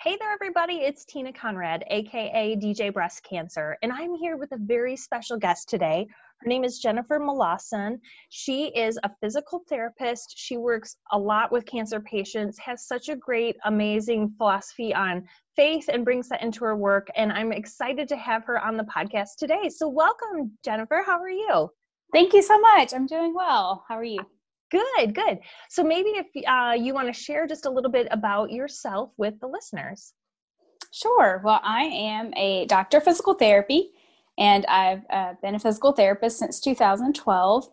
Hey there, everybody. It's Tina Conrad, aka DJ Breast Cancer, and I'm here with a very special guest today. Her name is Jennifer Molason. She is a physical therapist. She works a lot with cancer patients, has such a great, amazing philosophy on faith, and brings that into her work. And I'm excited to have her on the podcast today. So, welcome, Jennifer. How are you? Thank you so much. I'm doing well. How are you? Good, good. So maybe if uh, you want to share just a little bit about yourself with the listeners. Sure. Well, I am a doctor of physical therapy, and I've uh, been a physical therapist since 2012.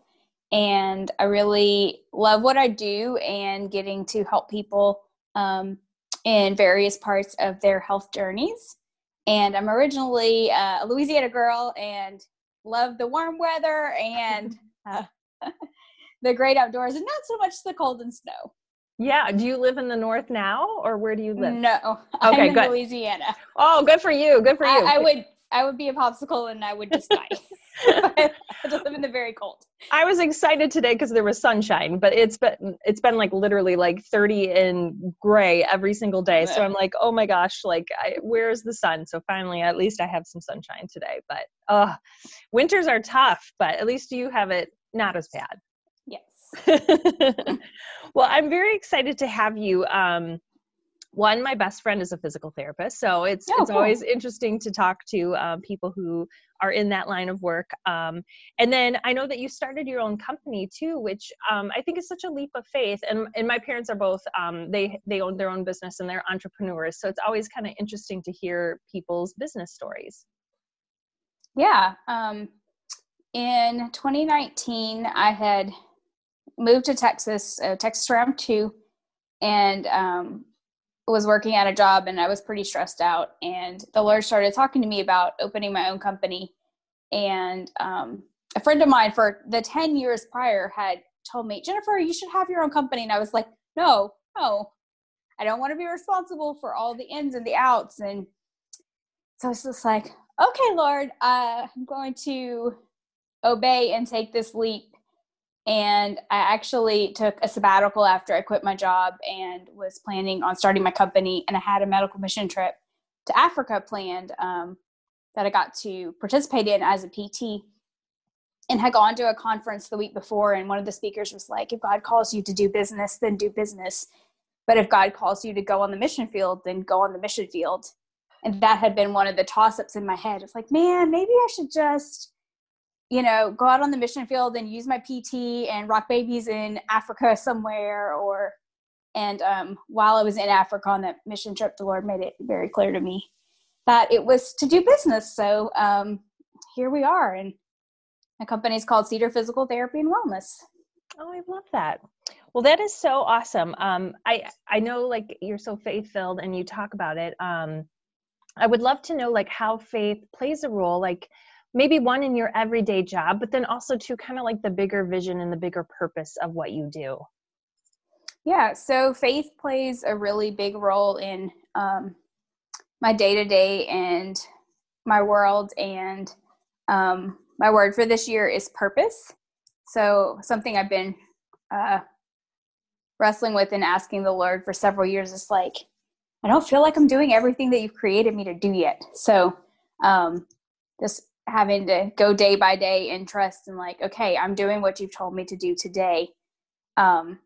And I really love what I do and getting to help people um, in various parts of their health journeys. And I'm originally uh, a Louisiana girl and love the warm weather and the great outdoors and not so much the cold and snow. Yeah. Do you live in the north now or where do you live? No. Okay, I'm in good. Louisiana. Oh, good for you. Good for you. I, I would I would be a popsicle and I would just die. I just live in the very cold. I was excited today because there was sunshine, but it's been it's been like literally like 30 in gray every single day. So I'm like, oh my gosh, like I, where's the sun? So finally, at least I have some sunshine today. But uh, winters are tough, but at least you have it not as bad. well, I'm very excited to have you. Um, one, my best friend is a physical therapist, so it's oh, it's cool. always interesting to talk to um, people who are in that line of work. Um, and then I know that you started your own company too, which um, I think is such a leap of faith. And and my parents are both um, they they own their own business and they're entrepreneurs, so it's always kind of interesting to hear people's business stories. Yeah. Um, in 2019, I had moved to Texas, uh, Texas around two, and um, was working at a job, and I was pretty stressed out. And the Lord started talking to me about opening my own company. And um, a friend of mine for the 10 years prior had told me, Jennifer, you should have your own company. And I was like, no, no, I don't want to be responsible for all the ins and the outs. And so it's just like, okay, Lord, uh, I'm going to obey and take this leap and I actually took a sabbatical after I quit my job and was planning on starting my company. And I had a medical mission trip to Africa planned um, that I got to participate in as a PT. And had gone to a conference the week before, and one of the speakers was like, If God calls you to do business, then do business. But if God calls you to go on the mission field, then go on the mission field. And that had been one of the toss ups in my head. It's like, man, maybe I should just you know, go out on the mission field and use my PT and rock babies in Africa somewhere or and um, while I was in Africa on that mission trip, the Lord made it very clear to me that it was to do business. So um, here we are, and my company is called Cedar Physical Therapy and Wellness. Oh, I love that. Well, that is so awesome. Um, I I know like you're so faith filled, and you talk about it. Um, I would love to know like how faith plays a role, like maybe one in your everyday job, but then also to kind of like the bigger vision and the bigger purpose of what you do? Yeah, so faith plays a really big role in um, my day to day and my world. And um, my word for this year is purpose. So, something I've been uh, wrestling with and asking the Lord for several years is like, I don't feel like I'm doing everything that you've created me to do yet. So, um, having to go day by day and trust and like okay i'm doing what you've told me to do today. Um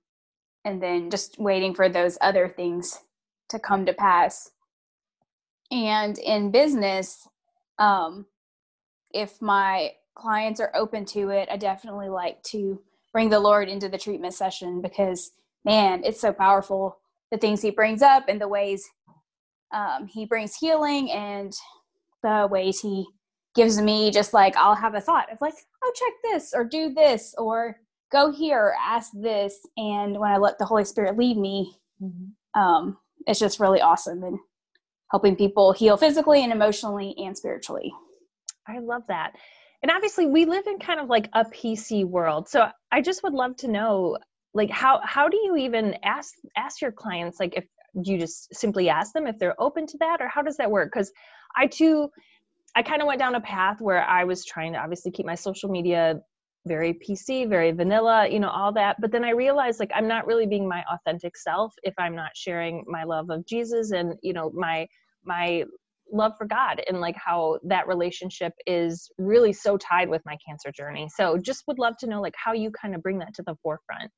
and then just waiting for those other things to come to pass. And in business um if my clients are open to it i definitely like to bring the lord into the treatment session because man it's so powerful the things he brings up and the ways um, he brings healing and the ways he gives me just like I'll have a thought of like, oh, check this or do this or go here or ask this. And when I let the Holy Spirit lead me, mm-hmm. um, it's just really awesome and helping people heal physically and emotionally and spiritually. I love that. And obviously we live in kind of like a PC world. So I just would love to know like how how do you even ask ask your clients like if you just simply ask them if they're open to that or how does that work? Cuz I too I kind of went down a path where I was trying to obviously keep my social media very PC, very vanilla, you know, all that. But then I realized like I'm not really being my authentic self if I'm not sharing my love of Jesus and, you know, my my love for God and like how that relationship is really so tied with my cancer journey. So just would love to know like how you kind of bring that to the forefront.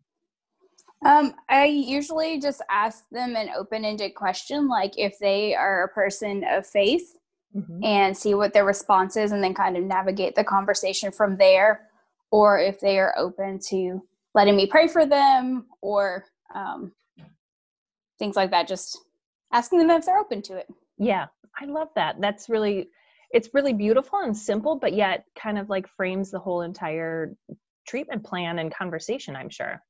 Um, I usually just ask them an open-ended question, like if they are a person of faith, mm-hmm. and see what their response is, and then kind of navigate the conversation from there, or if they are open to letting me pray for them, or um, things like that. Just asking them if they're open to it. Yeah, I love that. That's really, it's really beautiful and simple, but yet kind of like frames the whole entire treatment plan and conversation. I'm sure.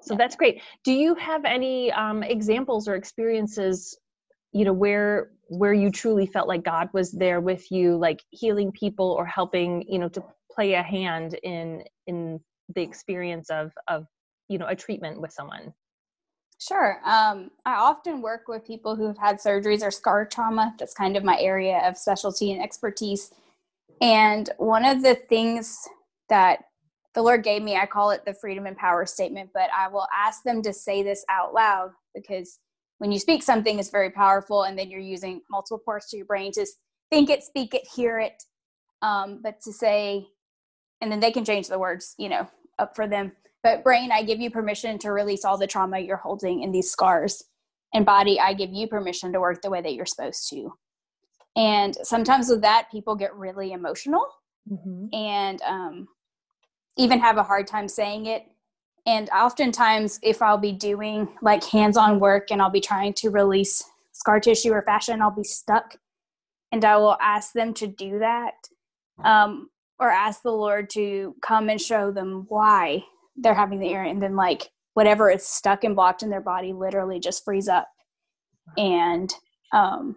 So that's great. Do you have any um, examples or experiences, you know, where where you truly felt like God was there with you, like healing people or helping, you know, to play a hand in in the experience of of you know a treatment with someone? Sure. Um, I often work with people who have had surgeries or scar trauma. That's kind of my area of specialty and expertise. And one of the things that the Lord gave me. I call it the freedom and power statement, but I will ask them to say this out loud because when you speak something it's very powerful and then you're using multiple parts of your brain to think it, speak it, hear it. Um, but to say, and then they can change the words, you know, up for them. But brain, I give you permission to release all the trauma you're holding in these scars. And body, I give you permission to work the way that you're supposed to. And sometimes with that, people get really emotional. Mm-hmm. And um, even have a hard time saying it. And oftentimes, if I'll be doing like hands on work and I'll be trying to release scar tissue or fascia, I'll be stuck. And I will ask them to do that um, or ask the Lord to come and show them why they're having the ear. And then, like, whatever is stuck and blocked in their body literally just frees up. And, um,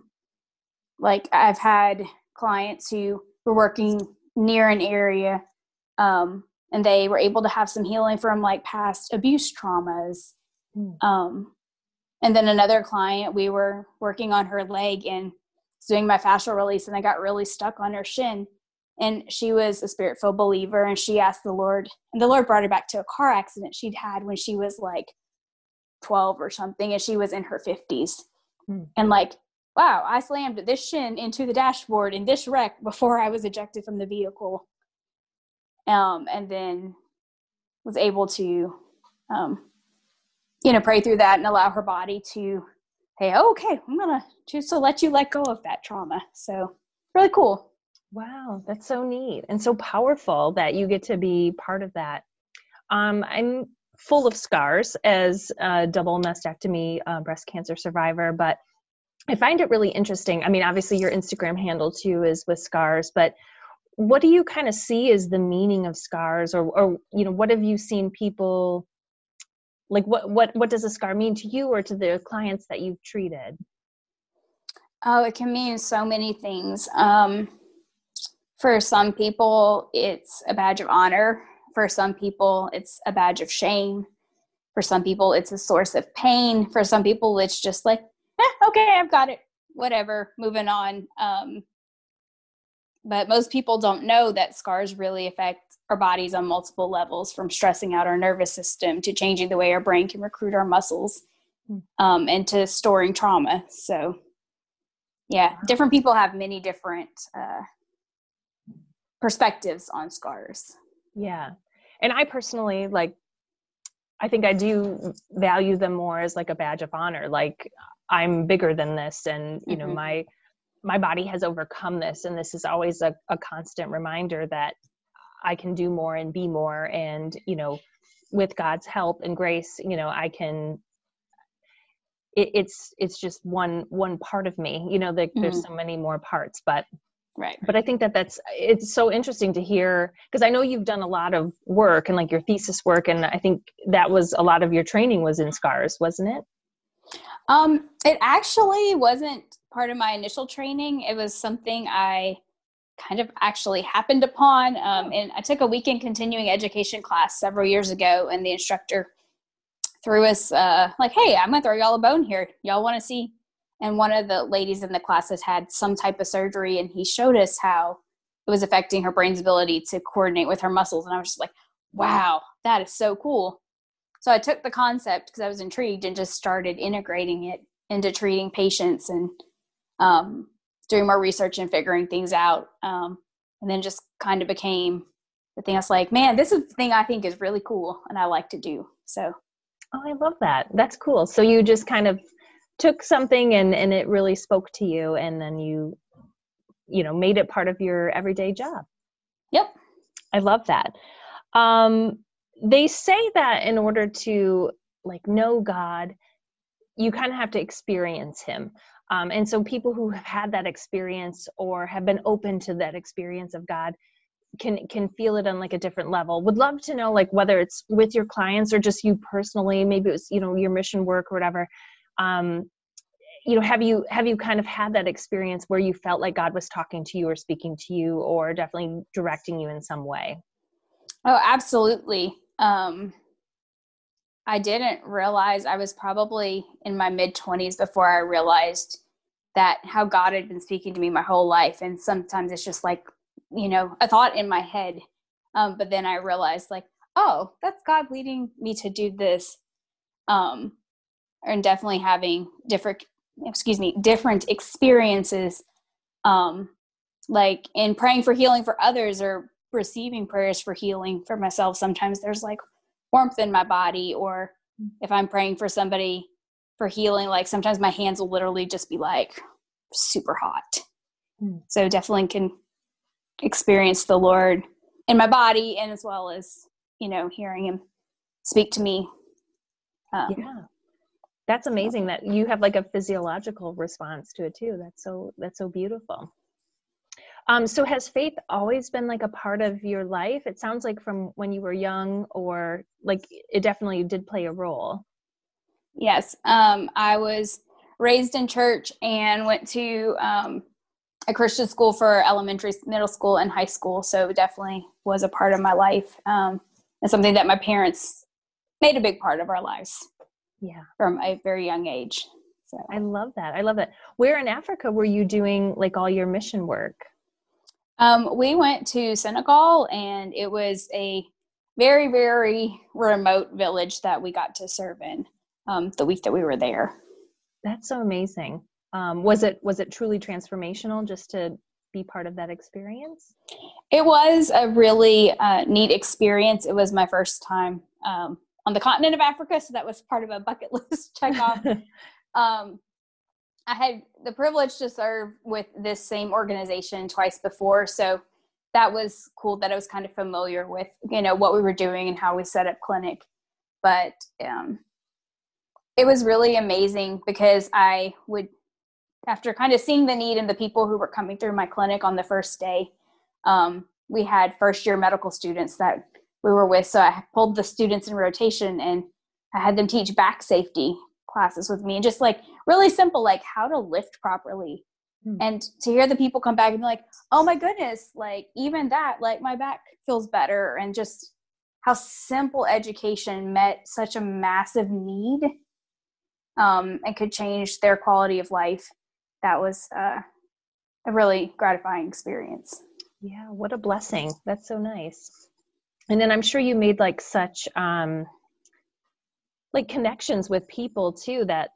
like, I've had clients who were working near an area um, and they were able to have some healing from like past abuse traumas. Mm. Um, and then another client, we were working on her leg and doing my fascial release, and I got really stuck on her shin. And she was a spirit filled believer, and she asked the Lord, and the Lord brought her back to a car accident she'd had when she was like 12 or something, and she was in her 50s. Mm. And like, wow, I slammed this shin into the dashboard in this wreck before I was ejected from the vehicle um, and then was able to um, you know pray through that and allow her body to hey okay i'm gonna choose to let you let go of that trauma. So really cool. Wow that's so neat and so powerful that you get to be part of that. Um, i'm full of scars as a double mastectomy uh, breast cancer survivor but i find it really interesting. I mean obviously your instagram handle too is with scars but what do you kind of see as the meaning of scars or or you know what have you seen people like what what what does a scar mean to you or to the clients that you've treated? Oh it can mean so many things. Um for some people it's a badge of honor. For some people it's a badge of shame. For some people it's a source of pain. For some people it's just like eh, okay i've got it. Whatever moving on. Um but most people don't know that scars really affect our bodies on multiple levels from stressing out our nervous system to changing the way our brain can recruit our muscles hmm. um, and to storing trauma. So yeah different people have many different uh, perspectives on scars. Yeah. And i personally like i think i do value them more as like a badge of honor. Like i'm bigger than this and you mm-hmm. know my my body has overcome this and this is always a, a constant reminder that i can do more and be more and you know with god's help and grace you know i can it, it's it's just one one part of me you know the, mm-hmm. there's so many more parts but right but i think that that's it's so interesting to hear because i know you've done a lot of work and like your thesis work and i think that was a lot of your training was in scars wasn't it um it actually wasn't part of my initial training. It was something I kind of actually happened upon. Um, and I took a weekend continuing education class several years ago, and the instructor threw us uh, like, "Hey, I'm gonna throw y'all a bone here. Y'all want to see?" And one of the ladies in the class has had some type of surgery, and he showed us how it was affecting her brain's ability to coordinate with her muscles. And I was just like, wow, that is so cool. So I took the concept because I was intrigued and just started integrating it into treating patients and um, doing more research and figuring things out. Um, and then just kind of became the thing I was like, man, this is the thing I think is really cool and I like to do. So. Oh, I love that. That's cool. So you just kind of took something and, and it really spoke to you and then you, you know, made it part of your everyday job. Yep. I love that. Um, they say that in order to like know God, you kind of have to experience him. Um, and so people who have had that experience or have been open to that experience of God can can feel it on like a different level. Would love to know like whether it's with your clients or just you personally, maybe it was, you know, your mission work or whatever. Um, you know, have you have you kind of had that experience where you felt like God was talking to you or speaking to you or definitely directing you in some way? Oh, absolutely. Um, I didn't realize I was probably in my mid 20s before I realized that how God had been speaking to me my whole life. And sometimes it's just like, you know, a thought in my head. Um, but then I realized, like, oh, that's God leading me to do this. Um, and definitely having different, excuse me, different experiences. Um, like in praying for healing for others or receiving prayers for healing for myself. Sometimes there's like warmth in my body, or if I'm praying for somebody for healing, like sometimes my hands will literally just be like super hot. Mm. So definitely can experience the Lord in my body and as well as, you know, hearing him speak to me. Um, yeah. That's amazing that you have like a physiological response to it too. That's so that's so beautiful. Um, so has faith always been like a part of your life? It sounds like from when you were young, or like it definitely did play a role. Yes, um, I was raised in church and went to um, a Christian school for elementary, middle school, and high school. So definitely was a part of my life um, and something that my parents made a big part of our lives. Yeah, from a very young age. So I love that. I love that. Where in Africa were you doing like all your mission work? Um, we went to Senegal, and it was a very, very remote village that we got to serve in um, the week that we were there. That's so amazing. Um, was it was it truly transformational just to be part of that experience? It was a really uh, neat experience. It was my first time um, on the continent of Africa, so that was part of a bucket list check off. I had the privilege to serve with this same organization twice before, so that was cool that I was kind of familiar with, you know, what we were doing and how we set up clinic. But um, it was really amazing because I would, after kind of seeing the need and the people who were coming through my clinic on the first day, um, we had first year medical students that we were with. So I pulled the students in rotation and I had them teach back safety classes with me and just like really simple like how to lift properly. Mm. and to hear the people come back and be like oh my goodness like even that like my back feels better and just how simple education met such a massive need um, and could change their quality of life. That was uh, a really gratifying experience. Yeah what a blessing. That's so nice. And then i'm sure you made like such um like connections with people too that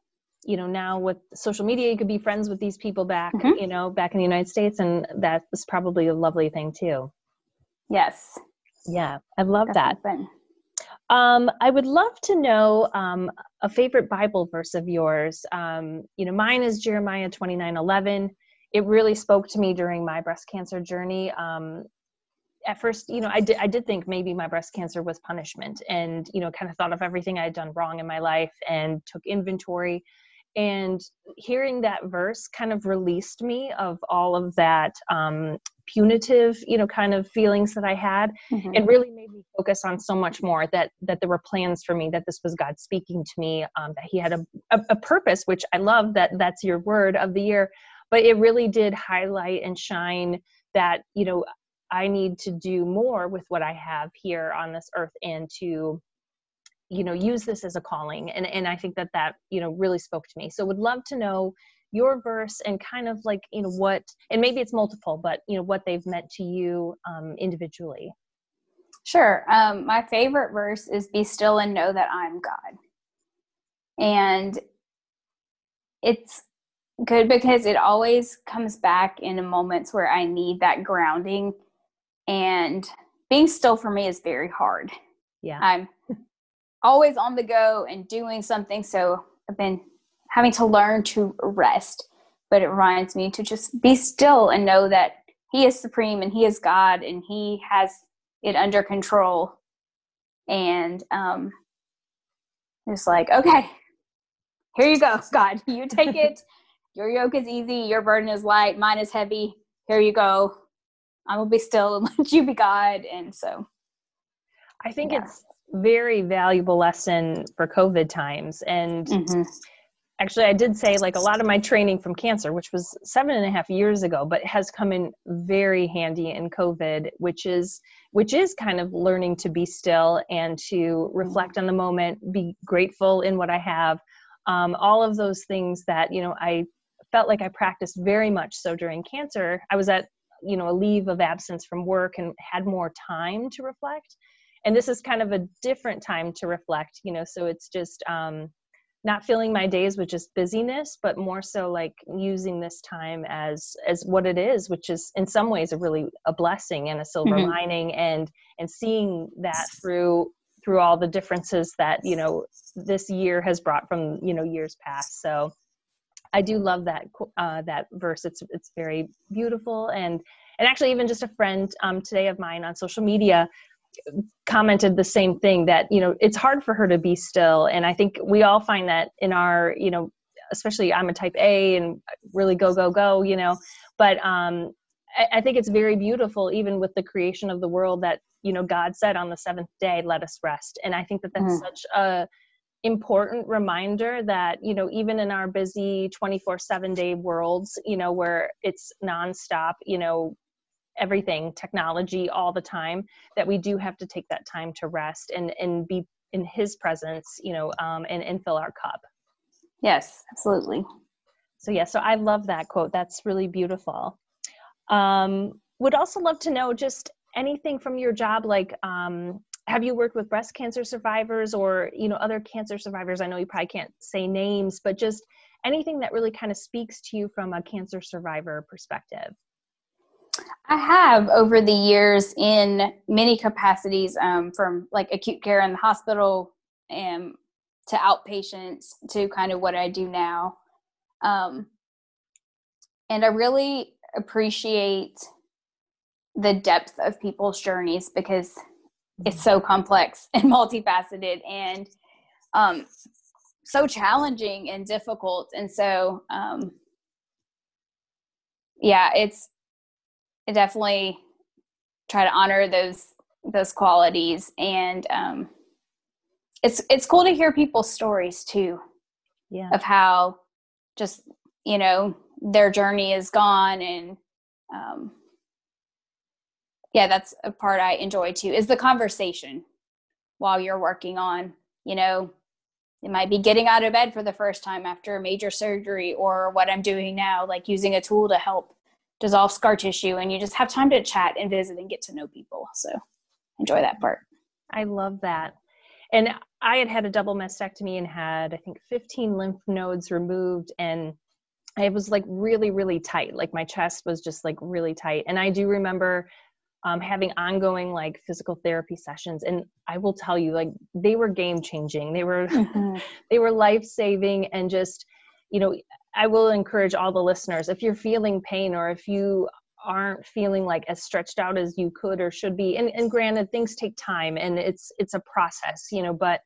you know now with social media you could be friends with these people back mm-hmm. you know back in the united states and that was probably a lovely thing too yes yeah i love That's that um, I would love to know um, a favorite Bible verse of yours. Um, you know, mine is Jeremiah twenty nine eleven. It really spoke to me during my breast cancer journey. Um, at first, you know, I did I did think maybe my breast cancer was punishment, and you know, kind of thought of everything I had done wrong in my life and took inventory. And hearing that verse kind of released me of all of that um, punitive, you know, kind of feelings that I had. Mm-hmm. It really made me focus on so much more that that there were plans for me, that this was God speaking to me, um, that He had a, a, a purpose, which I love that that's your word of the year. But it really did highlight and shine that you know I need to do more with what I have here on this earth and to you know use this as a calling. And and I think that that you know really spoke to me. So would love to know your verse and kind of like you know what and maybe it's multiple but you know what they've meant to you um, individually. Sure. Um, my favorite verse is be still and know that i'm god. And it's good because it always comes back in moments where i need that grounding and being still for me is very hard yeah i'm always on the go and doing something so i've been having to learn to rest. But it reminds me to just be still and know that He is supreme and He is God and He has it under control. And um, it's like, okay, here you go, God. You take it. Your yoke is easy. Your burden is light. Mine is heavy. Here you go. I will be still and let you be God. And so I think yeah. it's very valuable lesson for COVID times. And mm-hmm actually i did say like a lot of my training from cancer which was seven and a half years ago but has come in very handy in covid which is which is kind of learning to be still and to mm-hmm. reflect on the moment be grateful in what i have um, all of those things that you know i felt like i practiced very much so during cancer i was at you know a leave of absence from work and had more time to reflect and this is kind of a different time to reflect you know so it's just um, not filling my days with just busyness but more so like using this time as as what it is which is in some ways a really a blessing and a silver mm-hmm. lining and and seeing that through through all the differences that you know this year has brought from you know years past so i do love that uh, that verse. It's it's very beautiful. And and actually even just a friend um, today of mine on social media commented the same thing that you know it's hard for her to be still. And i think we all find that in our you know especially i'm a type a and really go go go you know. But um I, I think it's very beautiful even with the creation of the world that you know god said on the seventh day let us rest. And i think that that's mm. such a important reminder that you know even in our busy 24 7 day worlds you know where it's nonstop you know everything technology all the time that we do have to take that time to rest and and be in his presence you know um, and and fill our cup. Yes absolutely. So yeah so i love that quote. That's really beautiful. Um, would also love to know just anything from your job like um, have you worked with breast cancer survivors or you know other cancer survivors i know you probably can't say names but just anything that really kind of speaks to you from a cancer survivor perspective I have over the years in many capacities, um, from like acute care in the hospital and to outpatients to kind of what I do now. Um, and I really appreciate the depth of people's journeys because it's so complex and multifaceted and um, so challenging and difficult. And so, um, yeah, it's I definitely try to honor those those qualities and um, it's it's cool to hear people's stories too yeah of how just you know their journey is gone and um, yeah that's a part i enjoy too is the conversation while you're working on you know it might be getting out of bed for the first time after a major surgery or what i'm doing now like using a tool to help dissolve scar tissue and you just have time to chat and visit and get to know people. So enjoy that part. I love that. And i had had a double mastectomy and had i think 15 lymph nodes removed and it was like really really tight. Like my chest was just like really tight. And i do remember um, having ongoing like physical therapy sessions and i will tell you like they were game changing they were mm-hmm. they were life saving and just you know I will encourage all the listeners if you're feeling pain or if you aren't feeling like as stretched out as you could or should be and, and granted things take time and it's it's a process you know but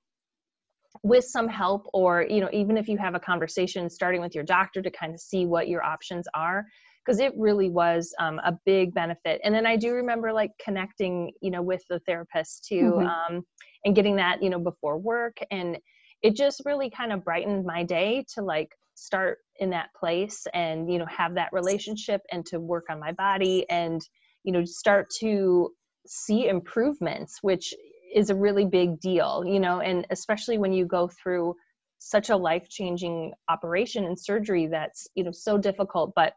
with some help or you know even if you have a conversation starting with your doctor to kind of see what your options are because it really was um, a big benefit and then i do remember like connecting you know with the therapist too mm-hmm. um, and getting that you know before work and it just really kind of brightened my day to like start in that place and you know have that relationship and to work on my body and you know start to see improvements which is a really big deal you know and especially when you go through such a life-changing operation and surgery that's you know so difficult but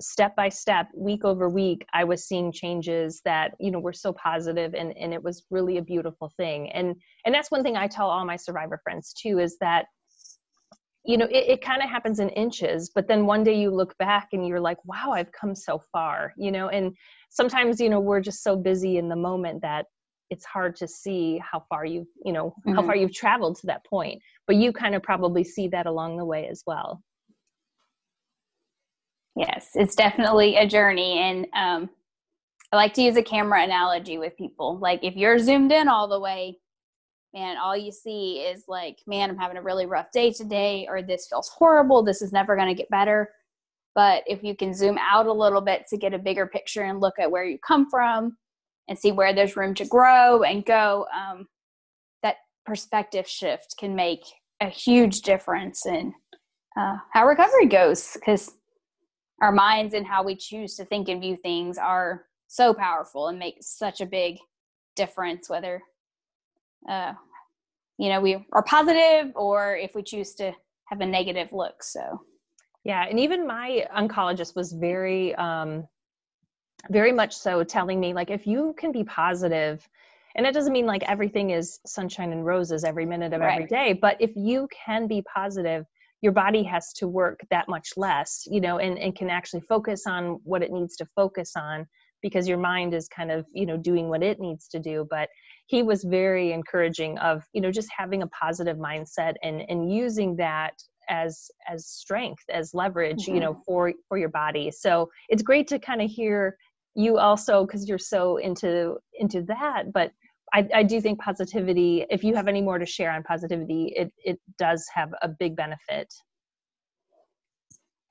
step by step week over week i was seeing changes that you know were so positive and and it was really a beautiful thing. And and that's one thing i tell all my survivor friends too is that you know it, it kind of happens in inches but then one day you look back and you're like wow i've come so far you know? And sometimes you know we're just so busy in the moment that it's hard to see how far you've you know mm-hmm. how far you've traveled to that point but you kind of probably see that along the way as well yes it's definitely a journey and um, i like to use a camera analogy with people. Like if you're zoomed in all the way and all you see is like man i'm having a really rough day today or this feels horrible. This is never going to get better. But if you can zoom out a little bit to get a bigger picture and look at where you come from and see where there's room to grow and go um, that perspective shift can make a huge difference in uh, how recovery goes because our minds and how we choose to think and view things are so powerful and make such a big difference whether uh, you know we are positive or if we choose to have a negative look so yeah and even my oncologist was very um very much so telling me like if you can be positive and it doesn't mean like everything is sunshine and roses every minute of right. every day but if you can be positive your body has to work that much less you know and, and can actually focus on what it needs to focus on because your mind is kind of you know doing what it needs to do but he was very encouraging of you know just having a positive mindset and and using that as as strength as leverage mm-hmm. you know for for your body so it's great to kind of hear you also because you're so into into that but I, I do think positivity if you have any more to share on positivity it it does have a big benefit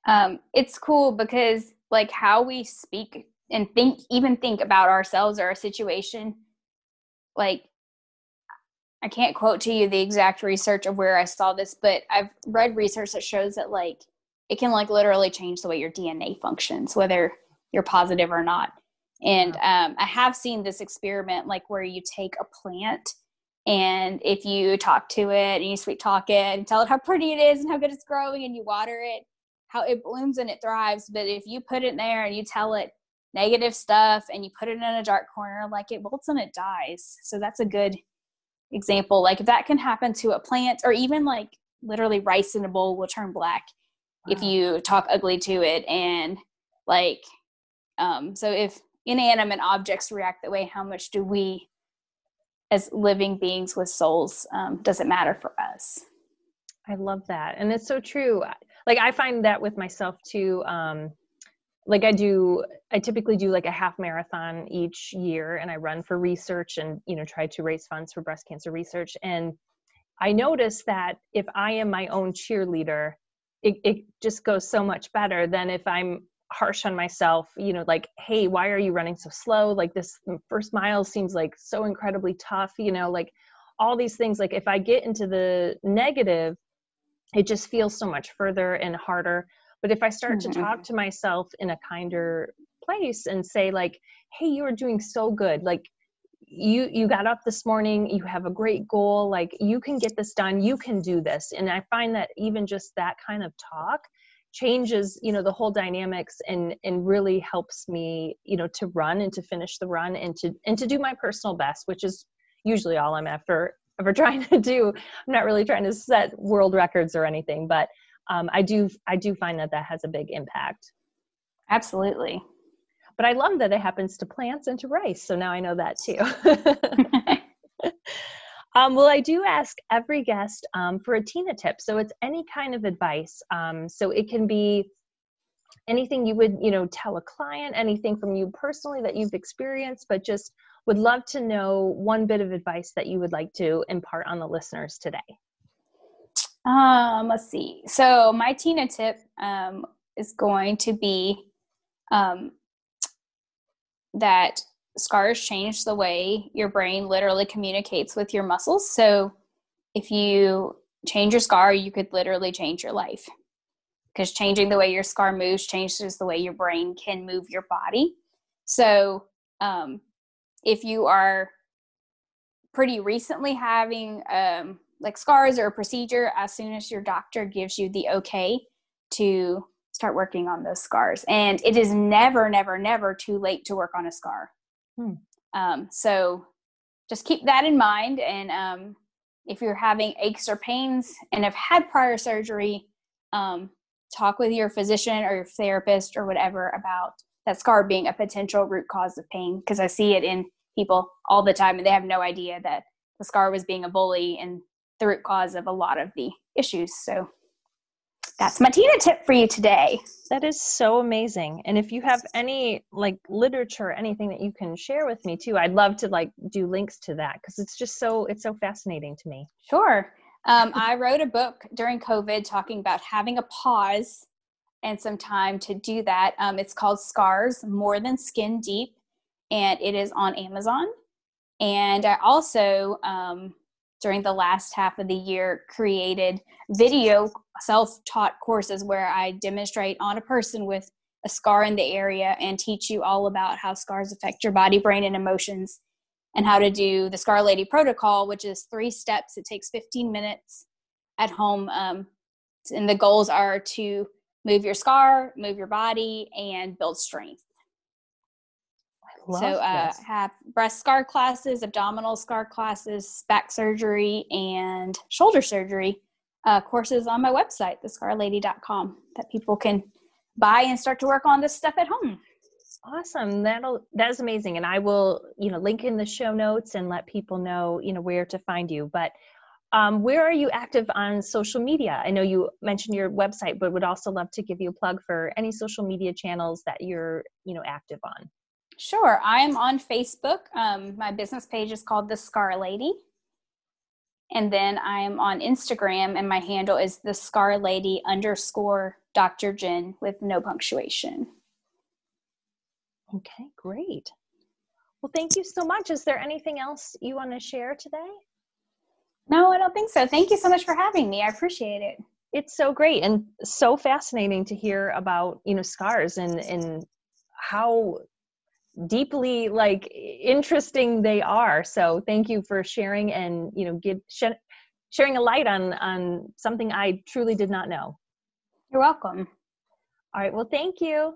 um it's cool because like how we speak and think even think about ourselves or a situation like I can't quote to you the exact research of where I saw this, but I've read research that shows that like it can like literally change the way your DNA functions, whether you're positive or not. And um, I have seen this experiment like where you take a plant and if you talk to it and you sweet talk it and tell it how pretty it is and how good it's growing and you water it, how it blooms and it thrives. But if you put it in there and you tell it negative stuff and you put it in a dark corner, like it wilts and it dies. So that's a good example like if that can happen to a plant or even like literally rice in a bowl will turn black wow. if you talk ugly to it and like um so if inanimate objects react that way how much do we as living beings with souls um, does it matter for us i love that and it's so true like i find that with myself too um like I do, I typically do like a half marathon each year and I run for research and, you know, try to raise funds for breast cancer research. And I notice that if I am my own cheerleader, it, it just goes so much better than if I'm harsh on myself, you know, like, hey, why are you running so slow? Like this first mile seems like so incredibly tough, you know, like all these things. Like if I get into the negative, it just feels so much further and harder but if I start mm-hmm. to talk to myself in a kinder place and say like, "Hey, you are doing so good. Like you you got up this morning, you have a great goal, like you can get this done, you can do this." And I find that even just that kind of talk changes you know the whole dynamics and and really helps me you know to run and to finish the run and to and to do my personal best which is usually all i'm after ever trying to do i'm not really trying to set world records or anything but um, I do I do find that that has a big impact. Absolutely. But I love that it happens to plants and to rice, so now I know that too. um, well, I do ask every guest um, for a Tina tip, so it's any kind of advice. Um, so it can be anything you would you know tell a client, anything from you personally that you've experienced, but just would love to know one bit of advice that you would like to impart on the listeners today. Um, let's see. So my Tina tip um, is going to be um, that scars change the way your brain literally communicates with your muscles. So if you change your scar, you could literally change your life because changing the way your scar moves changes the way your brain can move your body. So um, if you are pretty recently having um, like scars or a procedure as soon as your doctor gives you the okay to start working on those scars. And it is never, never, never too late to work on a scar. Hmm. Um, so just keep that in mind. And um, if you're having aches or pains and have had prior surgery, um, talk with your physician or your therapist or whatever about that scar being a potential root cause of pain because I see it in people all the time and they have no idea that the scar was being a bully and the root cause of a lot of the issues. So that's my Tina tip for you today. That is so amazing. And if you have any like literature, anything that you can share with me too, I'd love to like do links to that because it's just so it's so fascinating to me. Sure. Um, I wrote a book during COVID talking about having a pause and some time to do that. Um, it's called Scars More Than Skin Deep, and it is on Amazon. And I also, um, during the last half of the year, created video self taught courses where I demonstrate on a person with a scar in the area and teach you all about how scars affect your body, brain, and emotions and how to do the Scar Lady protocol, which is three steps. It takes 15 minutes at home. Um, and the goals are to move your scar, move your body, and build strength. So, uh, have breast scar classes, abdominal scar classes, back surgery, and shoulder surgery uh, courses on my website, thescarlady.com, that people can buy and start to work on this stuff at home. Awesome. That'll that is amazing. And I will, you know, link in the show notes and let people know, you know, where to find you. But um, where are you active on social media? I know you mentioned your website, but would also love to give you a plug for any social media channels that you're, you know, active on. Sure. I am on Facebook. Um, my business page is called The Scar Lady. And then I'm on Instagram, and my handle is The Scar Lady underscore Dr. Jen with no punctuation. Okay, great. Well, thank you so much. Is there anything else you want to share today? No, I don't think so. Thank you so much for having me. I appreciate it. It's so great and so fascinating to hear about, you know, scars and and how deeply like interesting they are. So, thank you for sharing and, you know, give sh- sharing a light on on something I truly did not know. You're welcome. All right, well, thank you.